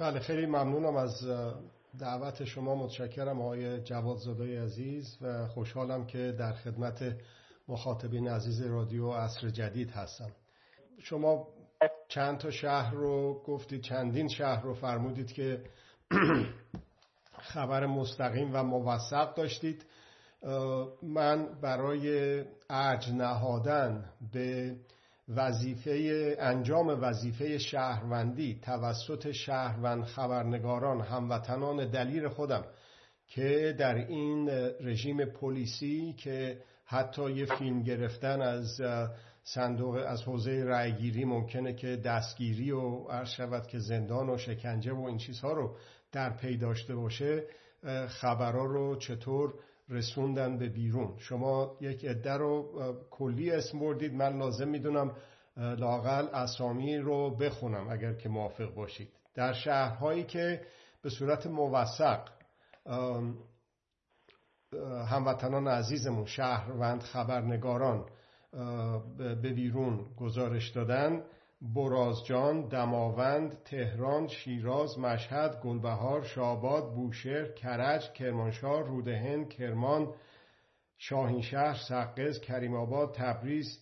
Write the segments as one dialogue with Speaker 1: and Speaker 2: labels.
Speaker 1: بله خیلی ممنونم از دعوت شما. متشکرم آقای جوادزاده عزیز و خوشحالم که در خدمت مخاطبین عزیز رادیو عصر جدید هستم. شما چند تا شهر رو گفتید چندین شهر رو فرمودید که خبر مستقیم و موثق داشتید. من برای ارج نهادن به وظیفه انجام وظیفه شهروندی توسط شهروند خبرنگاران هموطنان دلیر خودم که در این رژیم پلیسی که حتی یه فیلم گرفتن از صندوق از حوزه رأیگیری ممکنه که دستگیری و عرض شود که زندان و شکنجه و این چیزها رو در پی داشته باشه خبرها رو چطور رسوندن به بیرون. شما یک عده رو کلی اسم بردید. من لازم می‌دونم لاقل اسامی رو بخونم اگر که موافق باشید. در شهرهایی که به صورت موثق هموطنان عزیزمون شهروند خبرنگاران به بیرون گزارش دادن برازجان، دماوند، تهران، شیراز، مشهد، گلبهار، شاباد، بوشهر، کرج، کرمانشاه، رودهن، کرمان، شاهینشهر، سقز، کریم آباد، تبریز،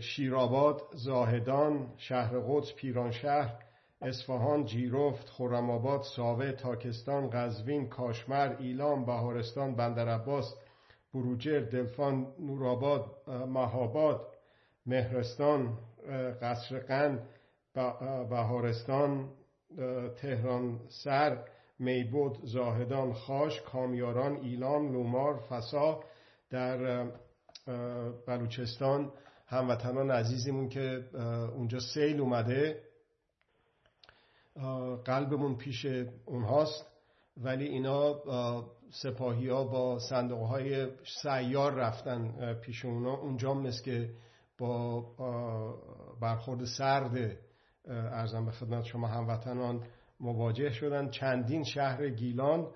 Speaker 1: شیرآباد، زاهدان، شهر قدس، پیرانشهر، اصفهان، جیرفت، خرم‌آباد، ساوه، تاکستان، قزوین، کاشمر، ایلام، بهارستان، بندرعباس، بروجر، دلفان، نورآباد، مهاباد، مهرستان، قصر قند بهارستان تهران سر میبود زاهدان خاش کامیاران ایلام لومار فسا در بلوچستان. هموطنان عزیزیمون که اونجا سیل اومده. قلبمون پیش اونهاست. ولی اینا سپاهی ها با صندوق های سیار رفتن پیش اونا. اونجا مثل که با برخورد سرد ارزم به خدمت شما هموطنان مواجه شدن. چندین شهر گیلان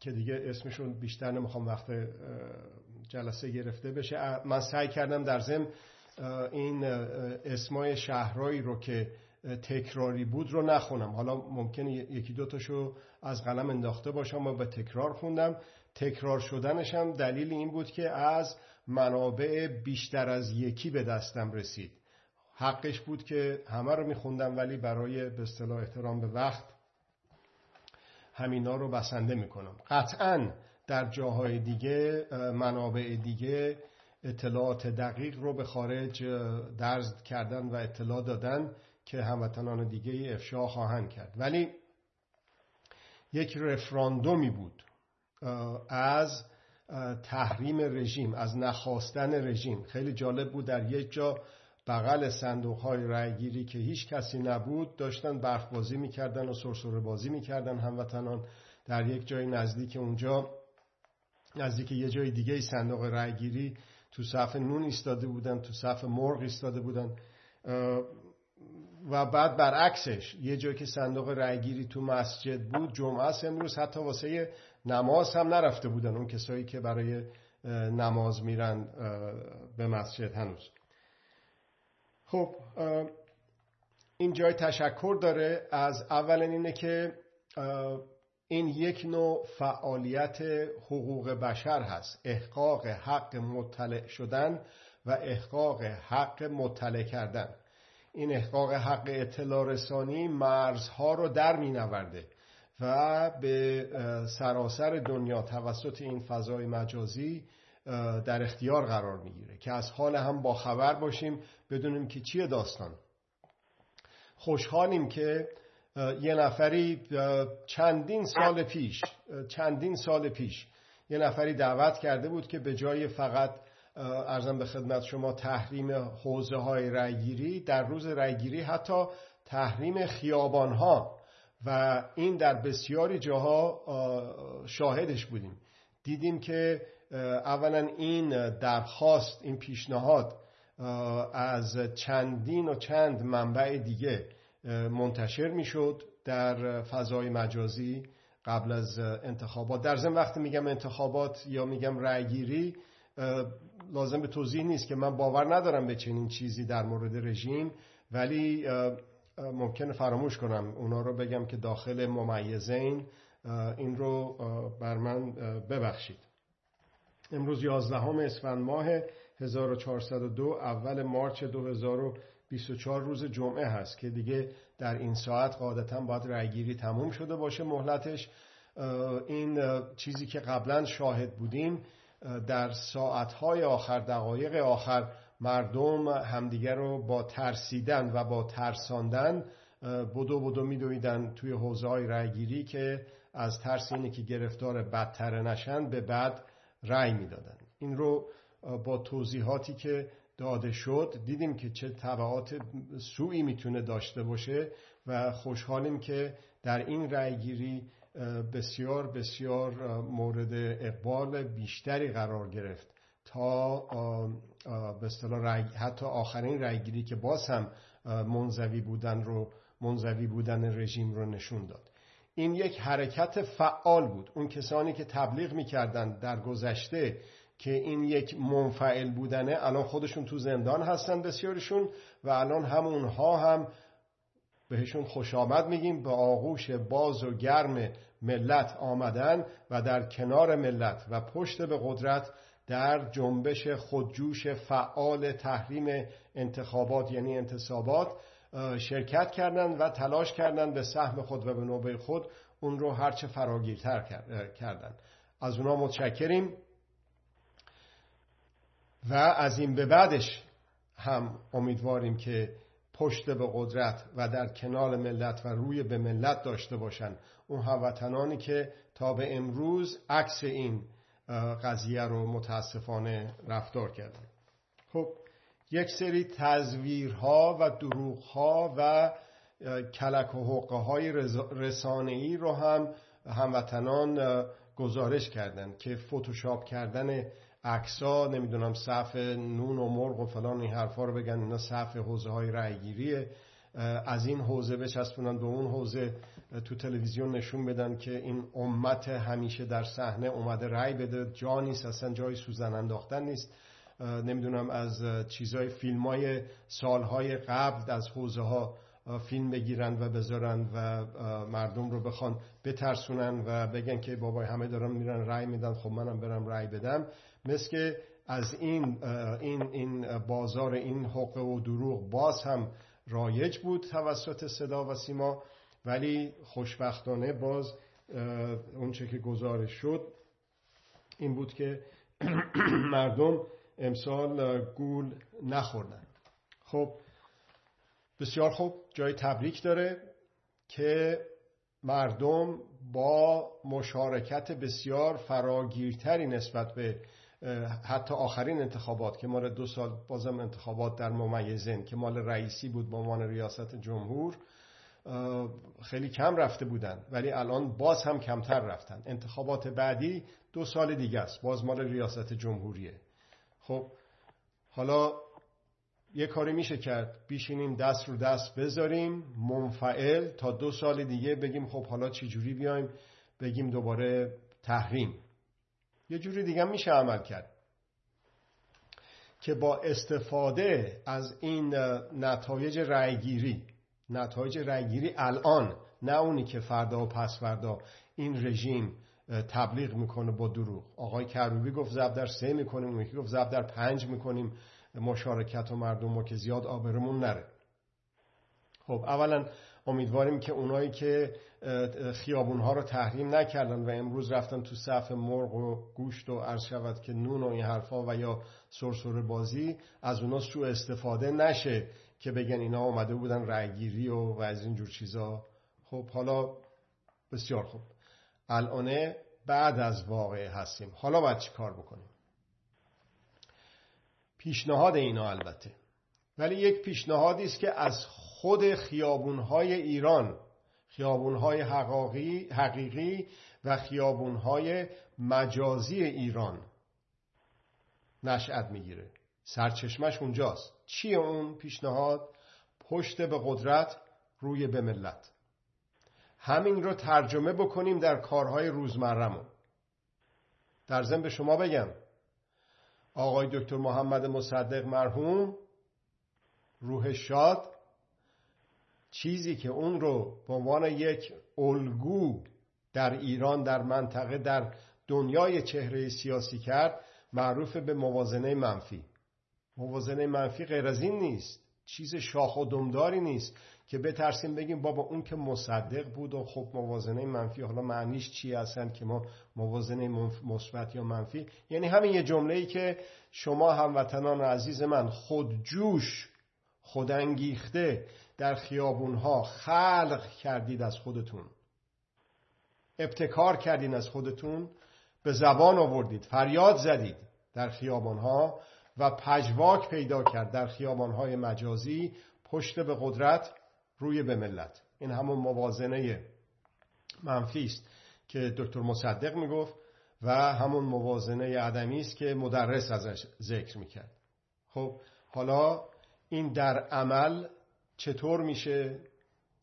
Speaker 1: که دیگه اسمشون بیشتر نمی‌خوام وقت جلسه گرفته بشه. من سعی کردم در ضمن این اسمای شهرهایی رو که تکراری بود رو نخونم. حالا ممکنه یکی دوتاشو از قلم انداخته باشم و به تکرار خوندم. تکرار شدنش هم دلیل این بود که از منابع بیشتر از یکی به دستم رسید. حقش بود که همه رو میخوندم ولی برای به اصطلاح احترام به وقت همینا رو بسنده می‌کنم. قطعا در جاهای دیگه منابع دیگه اطلاعات دقیق رو به خارج درز کردن و اطلاع دادن که هموطنان دیگه افشا خواهند کرد. ولی یک رفراندومی بود از تحریم رژیم از نخواستن رژیم. خیلی جالب بود در یک جا بغل صندوق های رأیگیری که هیچ کسی نبود داشتن برف بازی می‌کردن و سرسره بازی می‌کردن هموطنان در یک جای نزدیک اونجا. نزدیک یه جای دیگه صندوق رأیگیری تو صف نون ایستاده بودن تو صف مرغ ایستاده بودن. و بعد برعکسش یه جایی که صندوق رأیگیری تو مسجد بود جمعه امروز حتی واسه نماز هم نرفته بودن اون کسایی که برای نماز میرن به مسجد هنوز. خب این جای تشکر داره از اول اینه که این یک نوع فعالیت حقوق بشر هست. احقاق حق مطلع شدن و احقاق حق مطلع کردن. این احقاق حق اطلاع رسانی مرزها رو در می و به سراسر دنیا توسط این فضای مجازی در اختیار قرار می‌گیره که از حال هم با خبر باشیم بدونیم که چیه داستان. خوشحالیم که یه نفری چندین سال پیش چندین سال پیش یه نفری دعوت کرده بود که به جای فقط ارزم به خدمت شما تحریم حوزه های رأیگیری. در روز رأیگیری حتی تحریم خیابان ها و این در بسیاری جاها شاهدش بودیم. دیدیم که اولا این درخواست این پیشنهاد از چندین و چند منبع دیگه منتشر می‌شد در فضای مجازی قبل از انتخابات. در ضمن وقتی میگم انتخابات یا میگم رأیگیری لازم به توضیح نیست که من باور ندارم به چنین چیزی در مورد رژیم ولی ممکنه فراموش کنم اونا رو بگم که داخل ممیزین این رو بر من ببخشید. امروز 11 اسفند ماه 1402 اول مارچ 2024 روز جمعه هست که دیگه در این ساعت قاعدتا باید رأیگیری تموم شده باشه مهلتش. این چیزی که قبلا شاهد بودیم در ساعتهای آخر دقایق آخر مردم همدیگر رو با ترسیدن و با ترساندن بدو بدو میدویدن توی حوزه های رأیگیری که از ترس اینه که گرفتار بدتر نشن به بد رأی می‌دادن. این رو با توضیحاتی که داده شد دیدیم که چه طبعات سوئی می‌تونه داشته باشه و خوشحالیم که در این رأیگیری بسیار بسیار مورد اقبال بیشتری قرار گرفت تا به اصطلاح حتی آخرین رأیگیری که باز هم منزوی بودن رو منزوی بودن رژیم رو نشون داد. این یک حرکت فعال بود. اون کسانی که تبلیغ می‌کردن در گذشته که این یک منفعل بودنه الان خودشون تو زندان هستن بسیارشون و الان همونها هم بهشون خوش آمد میگیم به آغوش باز و گرم ملت آمدن و در کنار ملت و پشت به قدرت در جنبش خودجوش فعال تحریم انتخابات یعنی انتصابات شرکت کردند و تلاش کردند به سهم خود و به نوبه خود اون رو هرچه فراگیرتر کردند از اونا متشکریم. و از این به بعدش هم امیدواریم که پشت به قدرت و در کنال ملت و روی به ملت داشته باشند اون هموطنانی که تا به امروز عکس این قضیه رو متاسفانه رفتار کردن. خب یک سری تزویرها و دروغها و کلک و حقه های رسانه‌ای رو هم هموطنان گزارش کردند که فتوشاپ کردن عکسا نمی‌دونم صف نون و مرغ و فلان این حرفا رو بگن اینا صف حوزه های از این حوزه بچسبونن به اون حوزه تو تلویزیون نشون بدن که این امت همیشه در صحنه اومده رأی بده. جا نیست اصلا جای سوزن انداختن نیست. نمی‌دونم از چیزای فیلم های سالهای قبل از حوزه ها فیلم بگیرن و بذارن و مردم رو بخوان بترسونن و بگن که بابای همه دارن میرن رأی میدن خب منم برم رأی بدم. مثل که از این, این, این بازار این حقه و دروغ باز هم رایج بود توسط صدا و سیما ولی خوشبختانه باز اونچه که گزارش شد این بود که مردم امسال گول نخوردن. خب بسیار خوب. جای تبریک داره که مردم با مشارکت بسیار فراگیرتری نسبت به حتی آخرین انتخابات که مال دو سال بازم انتخابات در ممیزن که مال رئیسی بود با عنوان ریاست جمهور خیلی کم رفته بودن ولی الان باز هم کمتر رفتن. انتخابات بعدی دو سال دیگه است باز مال ریاست جمهوریه. خب حالا یه کاری میشه کرد. بیشینیم دست رو دست بذاریم منفعل تا دو سال دیگه بگیم خب حالا چی جوری بیایم بگیم دوباره تحریم. یه جوری دیگه میشه عمل کرد. که با استفاده از این نتایج رأیگیری نتایج رأیگیری الان نه اونی که فردا و پس فردا این رژیم تبلیغ می‌کنه با دروغ. آقای کروبی گفت زب در سه می‌کنیم اون یکی گفت زب در پنج می‌کنیم. مشارکت و مردم ما که زیاد آبرمون نره. خب اولا امیدواریم که اونایی که خیابونها رو تحریم نکردن و امروز رفتن تو صف مرغ و گوشت و عرض شود که نون و این حرفا و یا سرسره بازی از اونا سوء استفاده نشه که بگن اینا آمده بودن رأیگیری و, و از اینجور چیزا. خب حالا بسیار خوب. الان بعد از واقعه هستیم. حالا باید چی کار بکنیم؟ پیشنهاد اینا البته. ولی یک پیشنهادی است که از خود خیابونهای ایران خیابونهای حقیقی, و خیابونهای مجازی ایران نشأت می‌گیره. سرچشمش اونجاست. چیه اون پیشنهاد؟ پشت به قدرت روی به ملت. همین رو ترجمه بکنیم در کارهای روزمرمون در ضمن به شما بگم آقای دکتر محمد مصدق مرحوم روح شاد. چیزی که اون رو به عنوان یک الگو در ایران در منطقه در دنیای چهره سیاسی کرد معروف به موازنه منفی. موازنه منفی غیر از این نیست. چیز شاخ و دمداری نیست. که بترسیم بگیم بابا اون که مصدق بود و خب موازنه منفی حالا معنیش چی هستن که ما موازنه مثبت یا منفی؟ یعنی همین یه جمله ای که شما هموطنان عزیز من خودجوش خودانگیخته در خیابونها خلق کردید از خودتون. ابتکار کردین از خودتون به زبان آوردید فریاد زدید در خیابانها و پژواک پیدا کرد در خیابانهای مجازی پشت به قدرت روی به ملت. این همون موازنه منفی است که دکتر مصدق می‌گفت و همون موازنه عدمی است که مدرس ازش ذکر می‌کرد. خب حالا این در عمل چطور میشه؟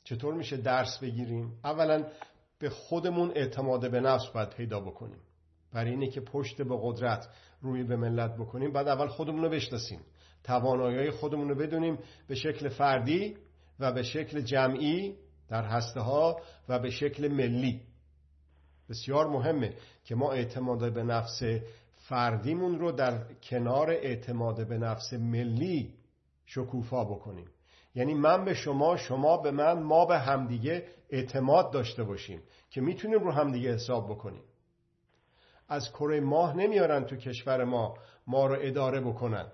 Speaker 1: چطور میشه درس بگیریم؟ اولا به خودمون اعتماد به نفس باید پیدا بکنیم. برای اینه که پشت به قدرت روی به ملت بکنیم. بعد اول خودمون رو بشناسیم. توانایی خودمون رو بدونیم. به شکل فردی و به شکل جمعی در هسته ها و به شکل ملی. بسیار مهمه که ما اعتماد به نفس فردیمون رو در کنار اعتماد به نفس ملی شکوفا بکنیم. یعنی من به شما شما به من ما به همدیگه اعتماد داشته باشیم که می‌تونیم رو همدیگه حساب بکنیم. از کره ماه نمیارن تو کشور ما ما رو اداره بکنن.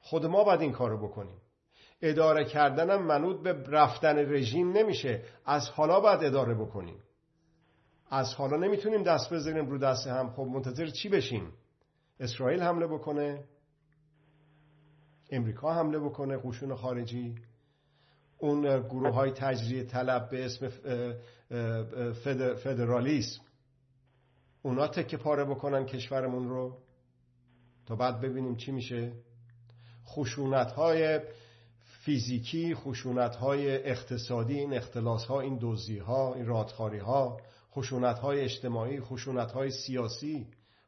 Speaker 1: خود ما باید این کارو بکنیم. اداره کردنم منوط به رفتن رژیم نمیشه. از حالا باید اداره بکنیم. از حالا نمی‌تونیم دست بذاریم رو دست هم. خب منتظر چی بشیم؟ اسرائیل حمله بکنه. امریکا حمله بکنه. قشون خارجی. اون گروه های تجریه طلب به اسم فدرالیسم. اونا تکه پاره بکنن کشورمون رو. تا بعد ببینیم چی میشه. خشونت های فیزیکی خشونت های اقتصادی این اختلاس ها این دوزی ها این رادخاری ها خشونت های اجتماعی خشونت های سیاسی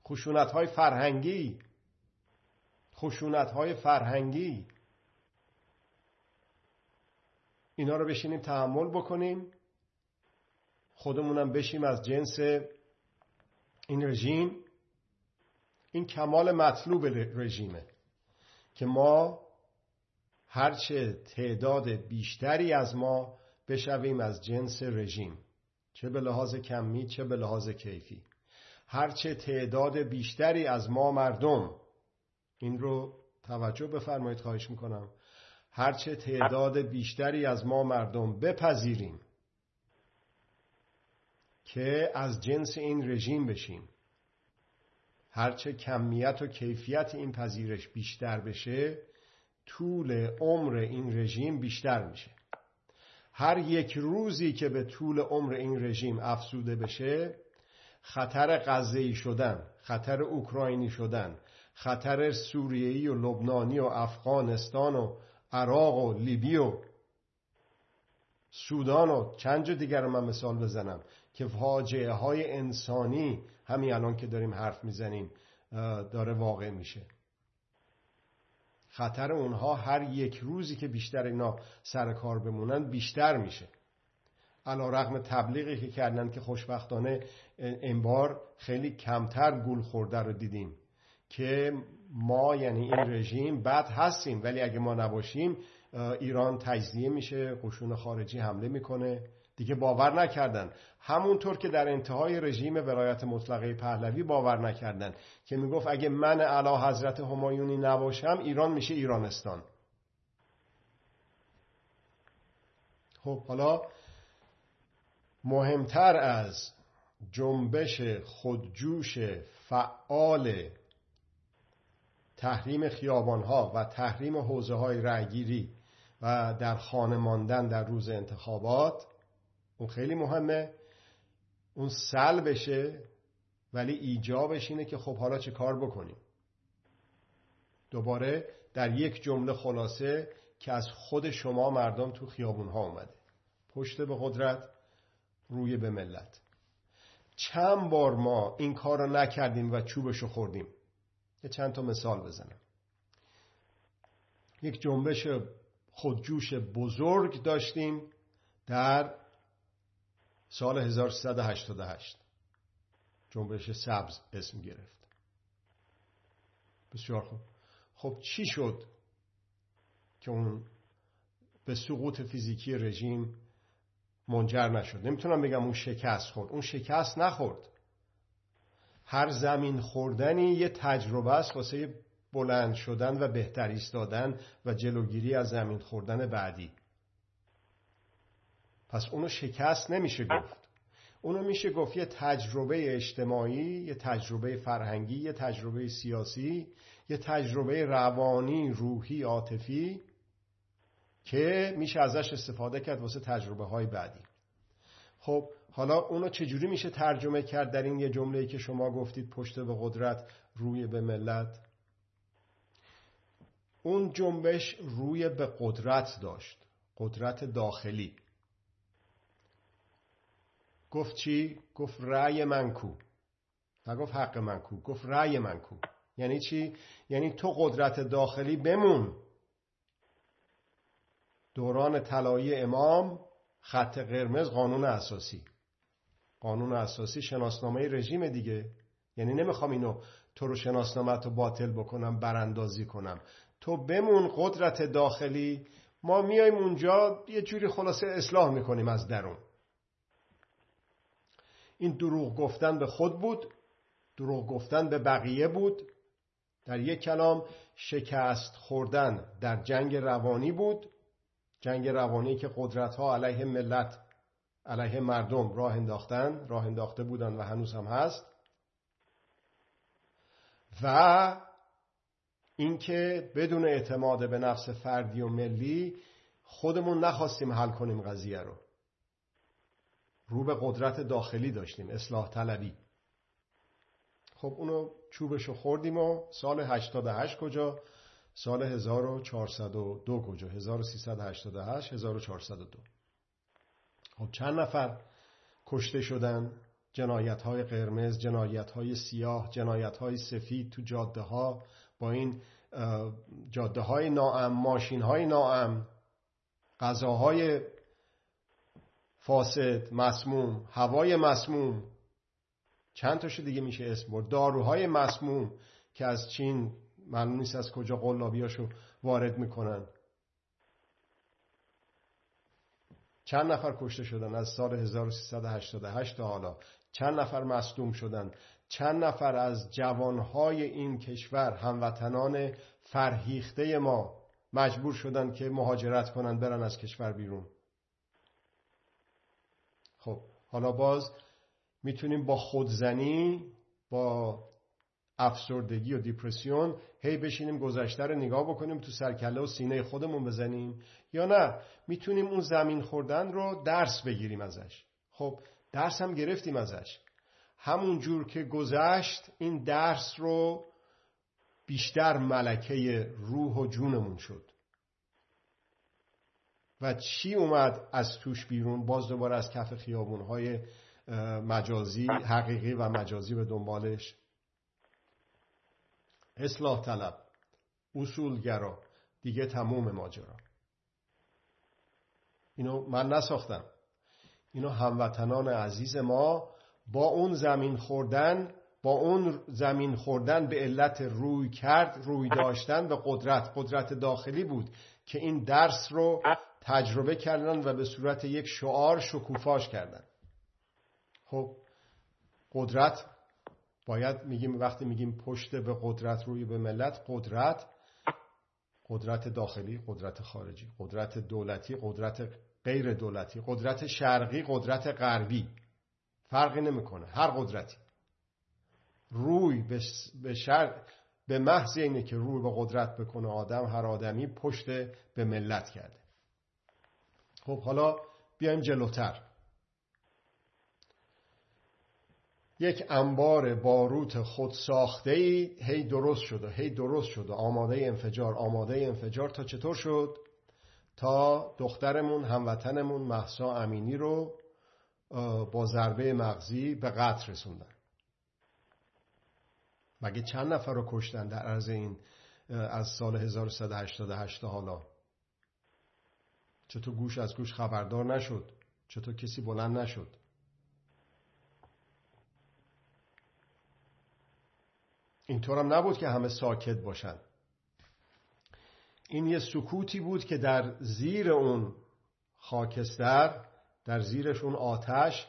Speaker 1: خشونت های فرهنگی خشونت های فرهنگی. اینا رو بشینیم تحمل بکنیم. خودمونم بشیم از جنس این رژیم. این کمال مطلوب رژیمه که ما هرچه تعداد بیشتری از ما بشویم از جنس رژیم. چه به لحاظ کمی چه به لحاظ کیفی. هرچه تعداد بیشتری از ما مردم. این رو توجه بفرمایید خواهش می‌کنم. هرچه تعداد بیشتری از ما مردم بپذیریم که از جنس این رژیم بشیم. هرچه کمیت و کیفیت این پذیرش بیشتر بشه طول عمر این رژیم بیشتر میشه. هر یک روزی که به طول عمر این رژیم افزوده بشه خطر غزه‌ای شدن خطر اوکراینی شدن خطر سوریهی و لبنانی و افغانستان و عراق و لیبی و سودان و چند جا دیگر من مثال بزنم که فاجعه های انسانی همین الان که داریم حرف می‌زنیم داره واقع میشه. خطر اونها هر یک روزی که بیشتر اینا سر کار بمونن بیشتر میشه. علا رقم تبلیغی که کردن که خوشبختانه این خیلی کمتر گول خورده رو دیدیم که ما یعنی این رژیم بد هستیم. ولی اگه ما نباشیم ایران تجزیه میشه قشون خارجی حمله می‌کنه. دیگه باور نکردن. همونطور که در انتهای رژیم ولایت مطلقه پهلوی باور نکردن که می‌گفت اگه من علا حضرت همایونی نباشم ایران میشه ایرانستان. خب حالا مهمتر از جنبش خودجوش فعال تحریم خیابانها و تحریم حوزه های و در خانه ماندن در روز انتخابات اون خیلی مهمه. اون سل بشه ولی ایجابش اینه که خب حالا چه کار بکنیم؟ دوباره در یک جمله خلاصه که از خود شما مردم تو خیابون ها اومده. پشت به قدرت روی به ملت. چند بار ما این کار رو نکردیم و چوبشو خوردیم. یه چند تا مثال بزنم. یک جنبش خودجوش بزرگ داشتیم در سال 1388 جنبش سبز اسم گرفت. بسیار خوب. خب چی شد که اون به سقوط فیزیکی رژیم منجر نشد؟ نمی‌تونم بگم اون شکست خورد. اون شکست نخورد. هر زمین خوردنی یه تجربه است واسه بلند شدن و بهتر ایستادن و جلوگیری از زمین خوردن بعدی. پس اونو شکست نمیشه گفت. اونو میشه گفت یه تجربه اجتماعی یه تجربه فرهنگی یه تجربه سیاسی یه تجربه روانی روحی عاطفی که میشه ازش استفاده کرد واسه تجربه های بعدی. خب حالا اونو چجوری میشه ترجمه کرد در این یه جمله که شما گفتید پشت به قدرت روی به ملت؟ اون جنبش روی به قدرت داشت قدرت داخلی. گفت چی؟ گفت رأی من کو. نگفت حق من کو. گفت رأی من کو. یعنی چی؟ یعنی تو قدرت داخلی بمون. دوران طلایی امام خط قرمز قانون اساسی. قانون اساسی شناسنامه رژیم دیگه. یعنی نمی‌خوام اینو تو رو شناسنامه رو باطل بکنم براندازی کنم. تو بمون قدرت داخلی. ما میایم اونجا یه جوری خلاصه اصلاح می‌کنیم از درون. این دروغ گفتن به خود بود دروغ گفتن به بقیه بود. در یک کلام شکست خوردن در جنگ روانی بود جنگ روانی که قدرت ها علیه ملت علیه مردم راه انداختن راه انداخته بودن و هنوز هم هست. و اینکه بدون اعتماد به نفس فردی و ملی خودمون نخواستیم حل کنیم قضیه رو. رو به قدرت داخلی داشتیم اصلاح طلبی. خب اونو چوبشو خوردیم و سال 88 کجا؟ سال 1402 کجا؟ 1388 1402 خب چند نفر کشته شدن؟ جنایت های قرمز جنایت های سیاه جنایت های سفید تو جاده ها با این جاده های ناام ماشین های ناام غذاهای فاسد مسموم هوای مسموم. چند تاشو دیگه میشه اسم برد؟ داروهای مسموم که از چین معلوم نیست از کجا قلابیاشو وارد می‌کنن. چند نفر کشته شدن از سال 1388 تا حالا؟ چند نفر مصدوم شدن؟ چند نفر از جوانهای این کشور هموطنان فرهیخته ما مجبور شدن که مهاجرت کنن برن از کشور بیرون؟ حالا باز می‌تونیم با خودزنی با افسردگی و دیپرسیون هی بشینیم گذشته رو نگاه بکنیم تو سرکله و سینه خودمون بزنیم یا نه؟ می‌تونیم اون زمین خوردن رو درس بگیریم ازش. خب درس هم گرفتیم ازش. همون جور که گذشت این درس رو بیشتر ملکه روح و جونمون شد. و چی اومد از توش بیرون باز دوباره از کف خیابونهای مجازی حقیقی و مجازی به دنبالش؟ اصلاح طلب اصولگرا دیگه تموم ماجرا. اینو من نساختم. اینو هموطنان عزیز ما با اون زمین خوردن با اون زمین خوردن به علت روی کرد روی داشتن به قدرت قدرت داخلی بود که این درس رو تجربه کردن و به صورت یک شعار شکوفاش کردن. خب قدرت باید میگیم وقتی میگیم پشت به قدرت روی به ملت قدرت قدرت داخلی قدرت خارجی قدرت دولتی قدرت غیر دولتی قدرت شرقی قدرت غربی. فرقی نمی‌کنه هر قدرتی. روی به شر... به محض اینه که روی به قدرت بکنه آدم هر آدمی پشت به ملت کرده. خب حالا بیایم جلوتر. یک انبار باروت خود ساخته ای هی درست شد و هی درست شد و آماده انفجار آماده انفجار تا چطور شد؟ تا دخترمون هموطنمون محسا امینی رو با ضربه مغزی به قتل رسوندن. مگه چند نفر رو کشتن در عرض این از سال 1188 حالا؟ چطور گوش از گوش خبردار نشد؟ چطور کسی بلند نشد؟ اینطورم نبود که همه ساکت باشن این یه سکوتی بود که در زیر اون خاکستر در زیرش اون آتش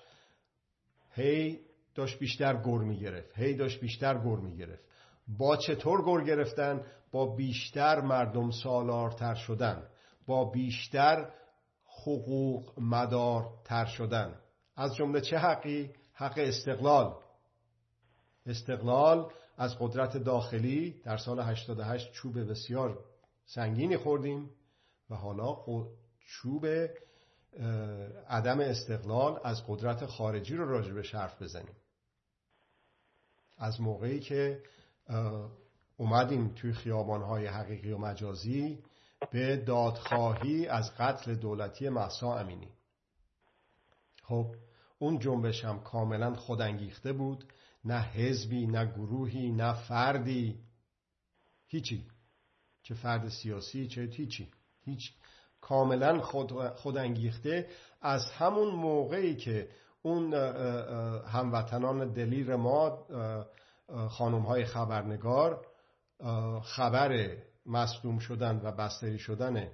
Speaker 1: هی داشت بیشتر گر می گرفت هی داشت بیشتر گر می گرفت با چطور گر گرفتن؟ با بیشتر مردم سالارتر شدن. با بیشتر حقوق مدارتر شدن. از جمله چه حقی؟ حق استقلال. استقلال از قدرت داخلی در سال 88 چوب بسیار سنگینی خوردیم و حالا چوب عدم استقلال از قدرت خارجی رو راجع به حرف بزنیم. از موقعی که اومدیم توی خیابانهای حقیقی و مجازی به دادخواهی از قتل دولتی محسا امینی. خب اون جنبش هم کاملا خودانگیخته بود. نه حزبی نه گروهی نه فردی. هیچی. چه فرد سیاسی چه هیچی. هیچ. کاملا خود, خودانگیخته. از همون موقعی که اون هموطنان دلیر ما خانم های خبرنگار خبر مصدوم شدن و بستری شدن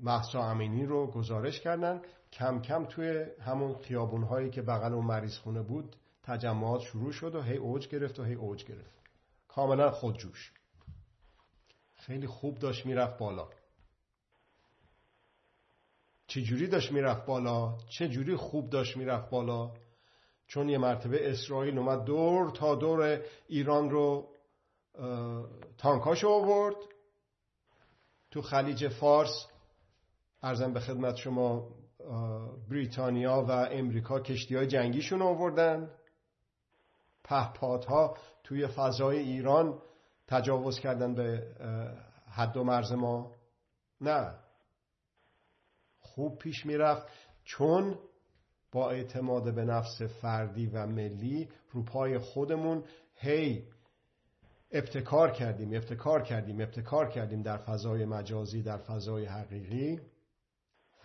Speaker 1: محسا امینی رو گزارش کردن. کم کم توی همون خیابون هایی که بغل اون مریض خونه بود تجمعات شروع شد و هی اوج گرفت و هی اوج گرفت. کاملا خودجوش. خیلی خوب داشت می‌رفت بالا. چه جوری داشت می‌رفت بالا؟ چه جوری خوب داشت می‌رفت بالا؟ چون یه مرتبه اسرائیل اومد دور تا دور ایران رو تانکاشو آورد. تو خلیج فارس ارزم به خدمت شما بریتانیا و امریکا کشتی های جنگیشون آوردن. پهپادها توی فضای ایران تجاوز کردن به حد و مرز ما. نه. خوب پیش می‌رفت چون با اعتماد به نفس فردی و ملی رو پای خودمون هی ابتکار کردیم ابتکار کردیم ابتکار کردیم در فضای مجازی در فضای حقیقی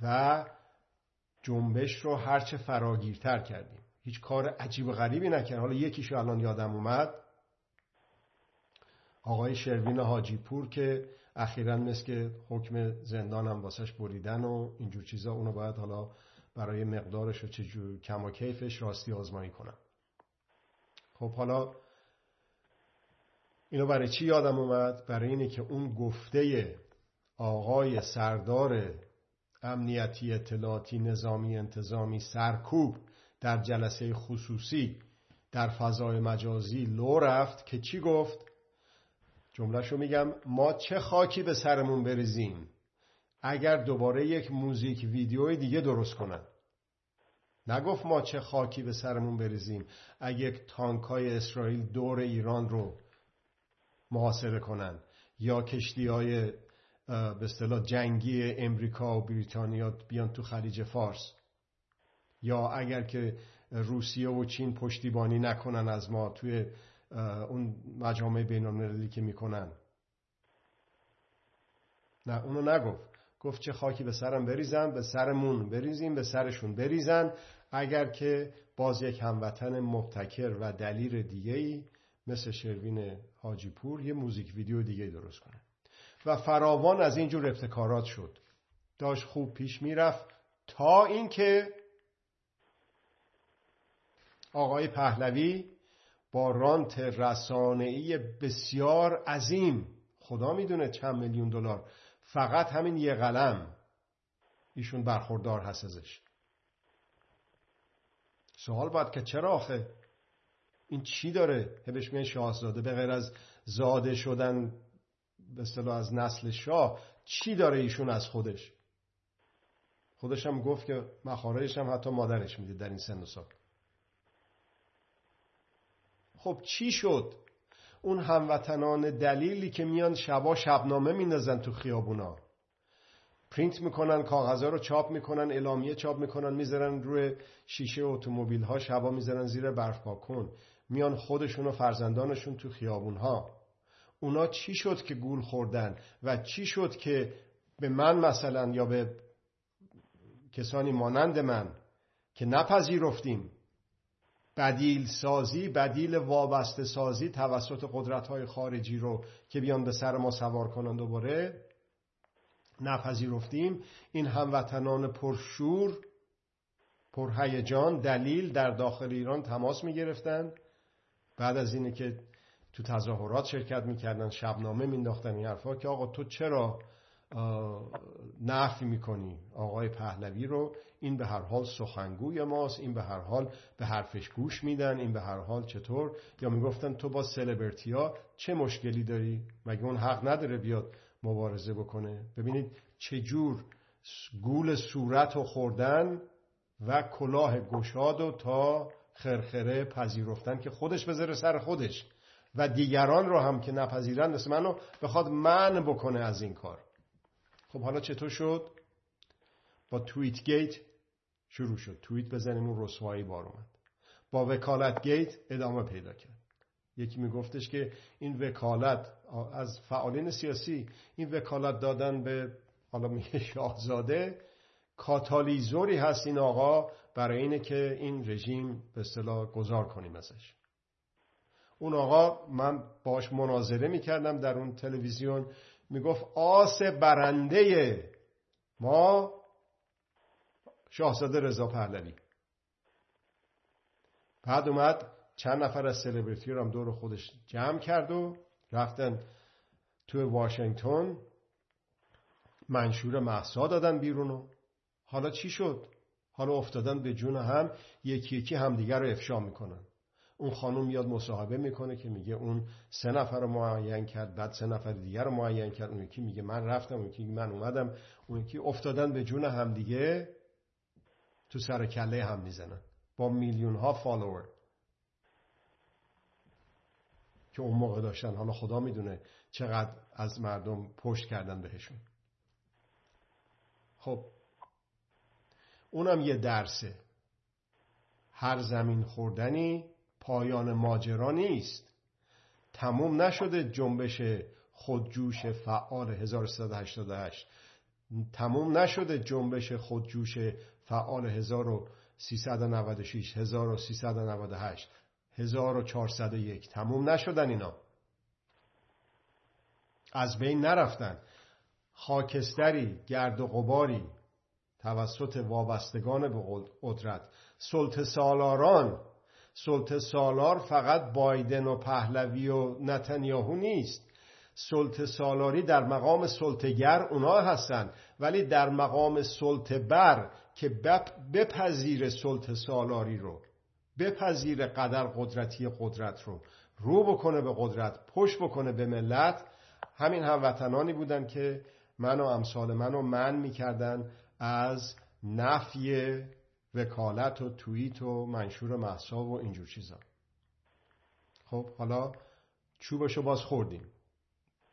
Speaker 1: و جنبش رو هرچه فراگیرتر کردیم. هیچ کار عجیب و غریبی نکرد. حالا یکیشو الان یادم اومد. آقای شروین حاجی پور که اخیرا مثل که حکم زندان هم واسش بریدن و اینجور چیزا اونو باید حالا برای مقدارش و چجور کم و کیفش راستی آزمایی کنم. خب حالا اینو برای چی یادم اومد؟ برای اینه که اون گفته آقای سردار امنیتی اطلاعاتی نظامی انتظامی سرکوب در جلسه خصوصی در فضای مجازی لو رفت که چی گفت؟ جملهشو میگم ما چه خاکی به سرمون بریزیم اگر دوباره یک موزیک ویدیوی دیگه درست کنن نگفت ما چه خاکی به سرمون بریزیم اگر یک تانک های اسرائیل دور ایران رو محاصره کنن یا کشتی های به اصطلاح جنگی امریکا و بریتانیا بیان تو خلیج فارس. یا اگر که روسیه و چین پشتیبانی نکنن از ما توی اون مجامع بین که می‌کنن. نه اونو نگفت. گفت چه خاکی به سرم بریزم به سرمون بریزیم به سرشون بریزن. اگر که باز یک هموطن مبتکر و دلیر دیگه ای مثل شروین حاجی پور یه موزیک ویدیو دیگه درست کنه. و فراوان از اینجور ابتکارات شد. داشت خوب پیش می‌رفت تا اینکه آقای پهلوی با رانت رسانه‌ای بسیار عظیم خدا می‌دونه چند میلیون دلار فقط همین یه قلم ایشون برخوردار هست ازش. سوال باید که چرا آخه؟ این چی داره؟ هبش میگن شاهزاده. به غیر از زاده شدن به اصطلاح از نسل شاه چی داره ایشون از خودش؟ خودش هم گفت که مخارجش هم حتی مادرش میده در این سن و سال. خب چی شد؟ اون هموطنان دلیلی که میان شبا شبنامه میندازن تو خیابونا. پرینت می‌کنن کاغذها رو چاپ می‌کنن اعلامیه چاپ می‌کنن می‌ذارن روی شیشه اتومبیل ها شبا می‌ذارن زیر برف پاکن میان خودشون و فرزندانشون تو خیابون ها اونا چی شد که گول خوردن و چی شد که به من مثلا یا به کسانی مانند من که نپذیرفتیم؟ بدیل سازی بدیل وابسته سازی توسط قدرت های خارجی رو که بیان به سر ما سوار کنند دوباره؟ نپذیرفتیم. این هموطنان پرشور پرهیجان دلیل در داخل ایران تماس می گرفتن بعد از اینه که تو تظاهرات شرکت می‌کردن شبنامه مینداختن این حرفا که آقا تو چرا نفی می‌کنی؟ آقای پهلوی رو این به هر حال سخنگوی ماست این به هر حال به حرفش گوش میدن این به هر حال چطور؟ یا می‌گفتن تو با سلبرتیا چه مشکلی داری؟ مگه اون حق نداره بیاد مبارزه بکنه؟ ببینید چجور گول صورت و خوردن و کلاه گشاد و تا خرخره پذیرفتن که خودش بذاره سر خودش و دیگران رو هم که نپذیرن مثل منو بخواد من بکنه از این کار. خب حالا چطور شد؟ با توییت گیت شروع شد. توییت بزنیم اون رسوایی بار اومد. با وکالت گیت ادامه پیدا کرد. یکی میگفتش که این وکالت از فعالین سیاسی این وکالت دادن به حالا میگه شاهزاده کاتالیزوری هست این آقا برای اینه که این رژیم به اصطلاح گذار کنیم ازش. اون آقا من باش مناظره می‌کردم در اون تلویزیون می‌گفت آس برنده ما شاهزاده رضا پهلوی. بعد اومد چند نفر از سلبریتی رو هم دور خودش جمع کرد و رفتن تو واشنگتن. منشور محسا دادن بیرونو حالا چی شد؟ حالا افتادن به جون هم یکی یکی همدیگر رو افشا می‌کنن. اون خانم میاد مصاحبه می‌کنه که میگه اون سه نفر رو معین کرد بعد سه نفر دیگر رو معین کرد. اون یکی میگه من رفتم اون یکی من اومدم. اون یکی افتادن به جون همدیگه تو سر کله هم می‌زنن. با میلیون ها فالوور. که اون موقع داشتن. حالا خدا می‌دونه چقدر از مردم پشت کردن بهشون. خب اونم یه درسه. هر زمین خوردنی پایان ماجرا نیست. تموم نشده جنبش خودجوش فعال 1388 تموم نشده جنبش خودجوش فعال 1396 1398 1401 تموم نشدن اینا. از بین نرفتن. خاکستری گرد و غباری. توسط وابستگان به قدرت. سلطه سالاران سلطه سالار فقط بایدن و پهلوی و نتانیاهو نیست. سلطه سالاری در مقام سلطگر اونا هستن ولی در مقام سلطه بر که بپذیر سلطه سالاری رو بپذیر قدر قدرتی قدرت رو. رو بکنه به قدرت پشت بکنه به ملت. همین هموطنانی بودن که من و امثال من و من می‌کردن. از نفی وکالت و توییت و منشور محسا و اینجور چیزا. خب حالا چوبشو باز خوردیم.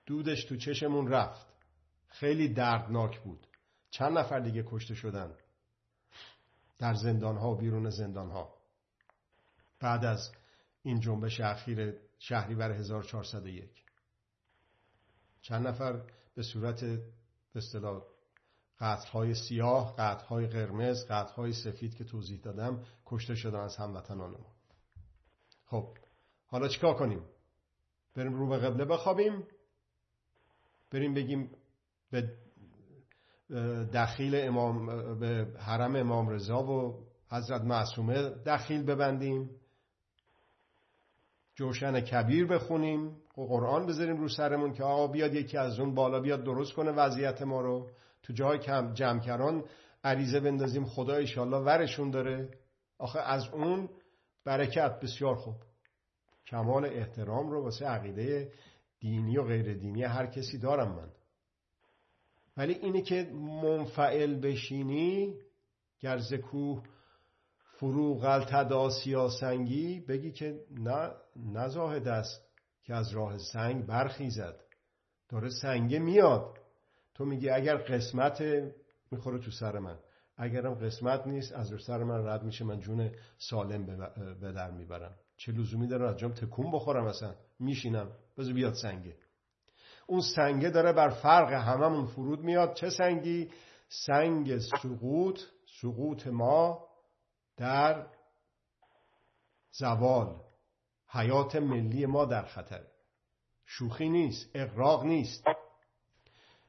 Speaker 1: دودش تو چشمون رفت. خیلی دردناک بود. چند نفر دیگه کشته شدن در زندان ها و بیرون زندان ها بعد از این جنبش اخیر شهریور 1401 چند نفر به صورت به قطعهای سیاه، قطعهای قرمز، قطعهای سفید که توضیح دادم کشته شدن از هموطنان ما. خب حالا چیکار کنیم؟ بریم رو به قبله بخوابیم؟ بریم بگیم به دخیل امام به حرم امام رضا و حضرت معصومه دخیل ببندیم. جوشن کبیر بخونیم. و قرآن بذاریم رو سرمون که آقا بیاد یکی از اون بالا بیاد درست کنه وضعیت ما رو. تو جای کم جمکران عریضه بندازیم خدا ایشالله ورشون داره. آخه از اون برکت بسیار خوب. کمال احترام رو واسه عقیده دینی و غیر دینی هر کسی دارم من. ولی اینی که منفعل بشینی گرز کوه فروغ التدا سنگی بگی که نه نزاهد است که از راه سنگ برخیزد. داره سنگه میاد. تو میگی اگر قسمت می‌خوره تو سر من. اگرم قسمت نیست از رو سر من رد میشه من جون سالم به در می‌برم. چه لزومی داره از جام تکون بخورم اصلا؟ میشینم بذار بیاد سنگه. اون سنگه داره بر فرق هممون فرود میاد. چه سنگی؟ سنگ سقوط سقوط ما در زوال. حیات ملی ما در خطره شوخی نیست اقراق نیست.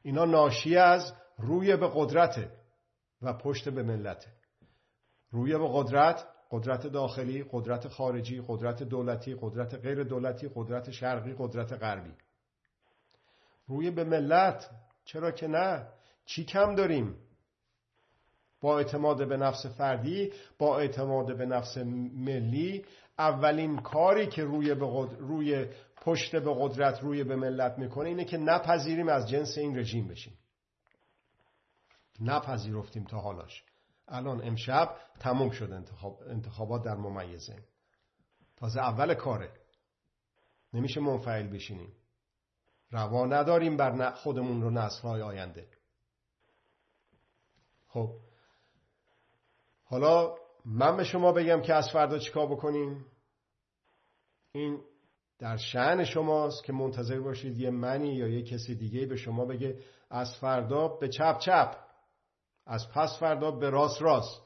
Speaker 1: اینا ناشی از روی به قدرته و پشت به ملته. روی به قدرت قدرت داخلی قدرت خارجی قدرت دولتی قدرت غیر دولتی قدرت شرقی قدرت غربی. روی به ملت چرا که نه؟ چی کم داریم؟ با اعتماد به نفس فردی با اعتماد به نفس ملی اولین کاری که روی, به روی پشت به قدرت روی به ملت می‌کنه اینه که نپذیریم از جنس این رژیم بشیم. نپذیرفتیم تا حالاش. الان امشب تموم شد انتخاب، انتخابات در ممیزه تازه اول کاره. نمیشه منفعل بشینیم. روا نداریم بر خودمون رو نسلهای آینده. خب. حالا من به شما بگم که از فردا چیکار بکنیم؟ این در شعن شماست که منتظر باشید یه منی یا یه کسی دیگه به شما بگه از فردا به چپ چپ از پس فردا به راست راست.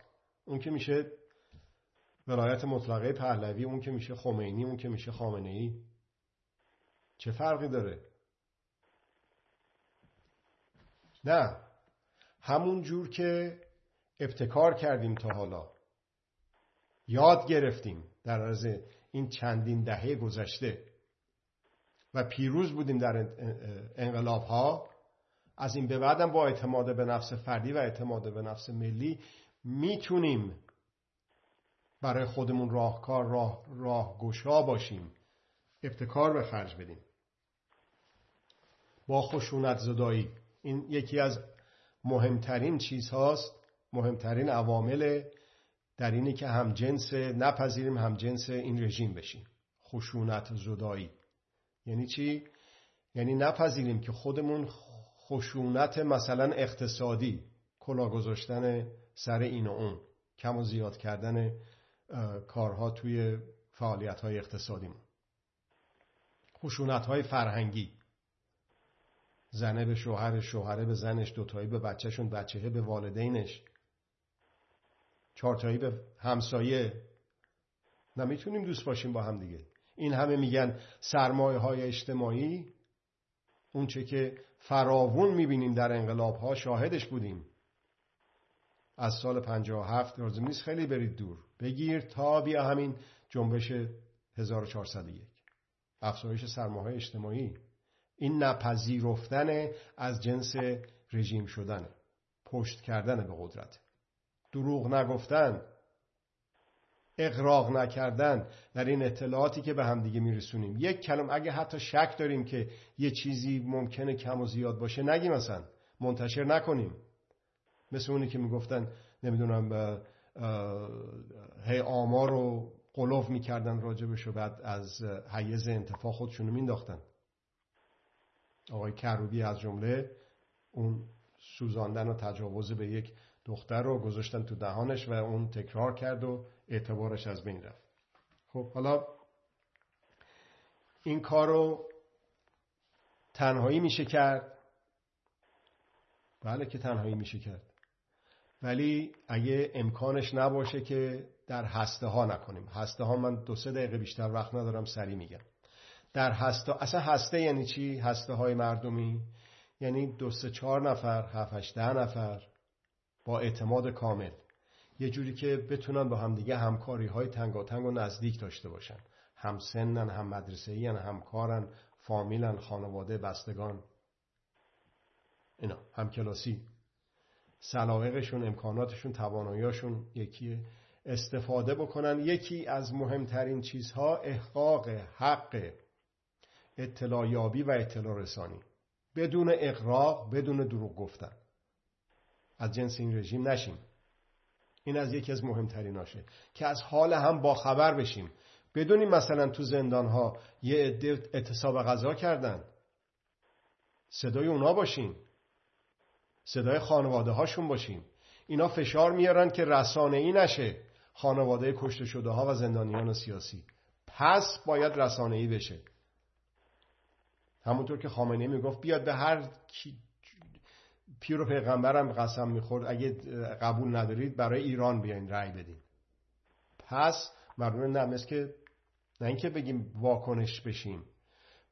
Speaker 1: اون که میشه ولایت مطلقه پهلوی اون که میشه خمینی اون که میشه خامنه ای چه فرقی داره؟ نه. همون جور که ابتکار کردیم تا حالا. یاد گرفتیم در عرض این چندین دهه گذشته. و پیروز بودیم در انقلاب ها از این به بعدم با اعتماد به نفس فردی و اعتماد به نفس ملی می‌تونیم برای خودمون راهکار راه, راه گشا باشیم. ابتکار به خرج بدیم. با خشونت زدایی. این یکی از مهمترین چیزهاست مهمترین عوامل در اینی که هم جنس نپذیریم هم جنس این رژیم بشیم. خشونت زدایی. یعنی چی؟ یعنی نپذیریم که خودمون خشونت مثلا اقتصادی کلا گذاشتن سر این و اون کم و زیاد کردن کارها توی فعالیت های اقتصادیمون. خشونت های فرهنگی. زنه به شوهر شوهره به زنش دوتایی به بچهشون بچهه به والدینش. چهارتایی به همسایه. نمی‌تونیم دوست باشیم با هم دیگه. این همه میگن سرمایه های اجتماعی اونچه که فراوون می‌بینیم در انقلاب ها شاهدش بودیم. از سال 57 لازم نیست خیلی برید دور. بگیر تا بیا همین جنبش 1401 افزایش سرمایه اجتماعی. این نپذیرفتن از جنس رژیم شدن پشت کردن به قدرت. دروغ نگفتن اقراق نکردن در این اطلاعاتی که به هم دیگه میرسونیم. یک کلم اگه حتی شک داریم که یه چیزی ممکنه کم و زیاد باشه نگیم اصلا. منتشر نکنیم. مثل اونی که می‌گفتن نمی‌دونم هی آمار رو قلوف می‌کردن راجبش و بعد از حیز انتفاع خودشونو مینداختن آقای کروبی از جمله اون سوزاندن و تجاوز به یک دختر رو گذاشتن تو دهانش و اون تکرار کرد و اعتبارش از بین رفت. خب حالا این کار رو تنهایی میشه کرد؟ بله که تنهایی میشه کرد. ولی اگه امکانش نباشه که در هسته ها نکنیم. هسته ها من دو سه دقیقه بیشتر وقت ندارم سری میگم. در هسته اصلا هسته یعنی چی؟ هسته های مردمی؟ یعنی دو سه چهار نفر هفت ده نفر؟ با اعتماد کامل. یه جوری که بتونن با همدیگه همکاری های تنگاتنگ و نزدیک داشته باشن. هم سنن هم مدرسه هم همکارن فامیلن خانواده بستگان. اینا هم کلاسی. سلایقشون امکاناتشون تواناییاشون یکی استفاده بکنن یکی از مهمترین چیزها احقاق حق اطلاع یابی و اطلاع رسانی. بدون اقراق بدون دروغ گفتن. از جنس این رژیم نشیم. این از یکی از مهمتریناشه که از حال هم با خبر بشیم. بدونیم مثلا تو زندان ها یه عده اعتصاب غذا کردن. صدای اونا باشیم. صدای خانواده هاشون باشیم. اینا فشار میارن که رسانه ای نشه. خانواده کشته شده ها و زندانیان سیاسی. پس باید رسانه ای بشه. همونطور که خامنه می‌گفت بیاد به هر پیر و پیغمبرم قسم می‌خورد. اگه قبول ندارید برای ایران بیاین رأی بدین. پس مردم مثل که نه اینکه بگیم واکنش بشیم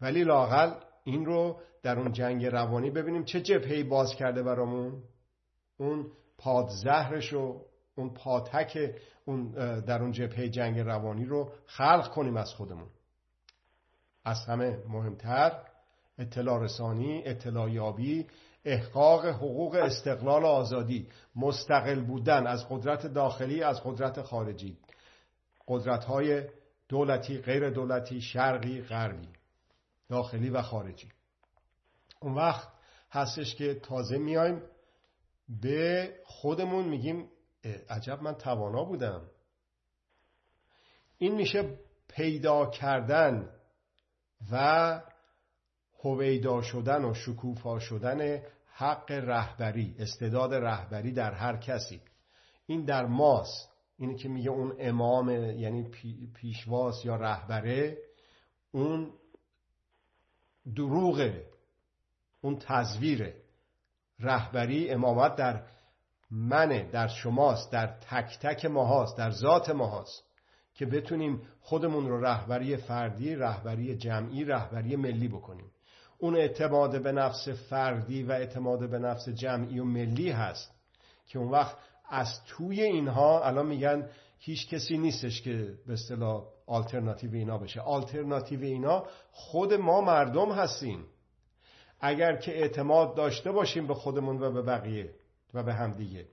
Speaker 1: ولی لاقل این رو در اون جنگ روانی ببینیم چه جبهه‌ای باز کرده برامون. اون پادزهرش و اون پاتک اون در اون جبهه جنگ روانی رو خلق کنیم از خودمون. از همه مهمتر اطلاع رسانی اطلاع یابی احقاق حقوق استقلال و آزادی مستقل بودن از قدرت داخلی از قدرت خارجی. قدرت های دولتی غیر دولتی شرقی غربی داخلی و خارجی. اون وقت هستش که تازه میایم به خودمون میگیم عجب من توانا بودم. این میشه پیدا کردن و هویدا شدن و شکوفا شدن حق رهبری استعداد رهبری در هر کسی. این در ماست. اینی که میگه اون امام یعنی پیشواس یا رهبره اون دروغه. اون تزویره. رهبری امامت در منه در شماست در تک تک ماهاست در ذات ماهاست. که بتونیم خودمون رو رهبری فردی رهبری جمعی رهبری ملی بکنیم. اون اعتماد به نفس فردی و اعتماد به نفس جمعی و ملی هست که اون وقت از توی اینها الان میگن هیچ کسی نیستش که به اصطلاح آلترناتیو اینا بشه. آلترناتیو اینا خود ما مردم هستیم. اگر که اعتماد داشته باشیم به خودمون و به بقیه و به همدیگه.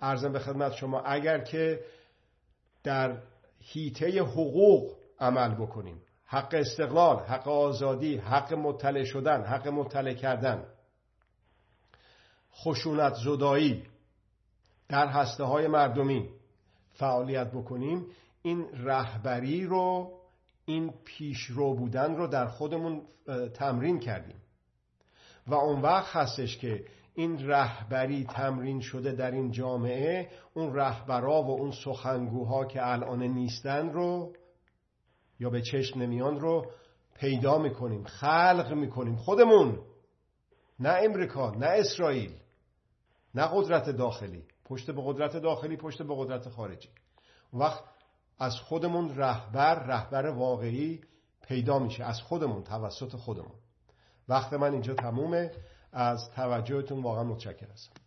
Speaker 1: ارزم به خدمت شما اگر که در هیته حقوق عمل بکنیم حق استقلال حق آزادی حق مطلع شدن حق مطلع کردن. خشونت زدایی در هسته های مردمی فعالیت بکنیم این رهبری رو این پیشرو بودن رو در خودمون تمرین کردیم. و اون وقت هستش که این رهبری تمرین شده در این جامعه اون رهبرا و اون سخنگوها که الان نیستن رو یا به چشم نمیان رو پیدا می‌کنیم خلق می‌کنیم. خودمون نه امریکا نه اسرائیل نه قدرت داخلی. پشت به قدرت داخلی پشت به قدرت خارجی. وقت از خودمون رهبر رهبر واقعی پیدا میشه. از خودمون توسط خودمون. وقت من اینجا تمومه. از توجهتون واقعا متشکر هستم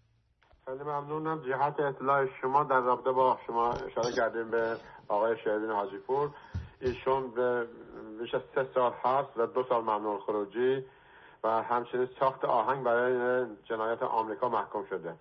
Speaker 2: خیلی ممنونم. جهت اطلاع شما در رابطه با شما اشاره کردیم به آقای شهرین حاجی پور ایشون به بیش از سه سال هست و دو سال ممنون خروجی و همچنین ساخت آهنگ برای جنایت آمریکا محکوم شده.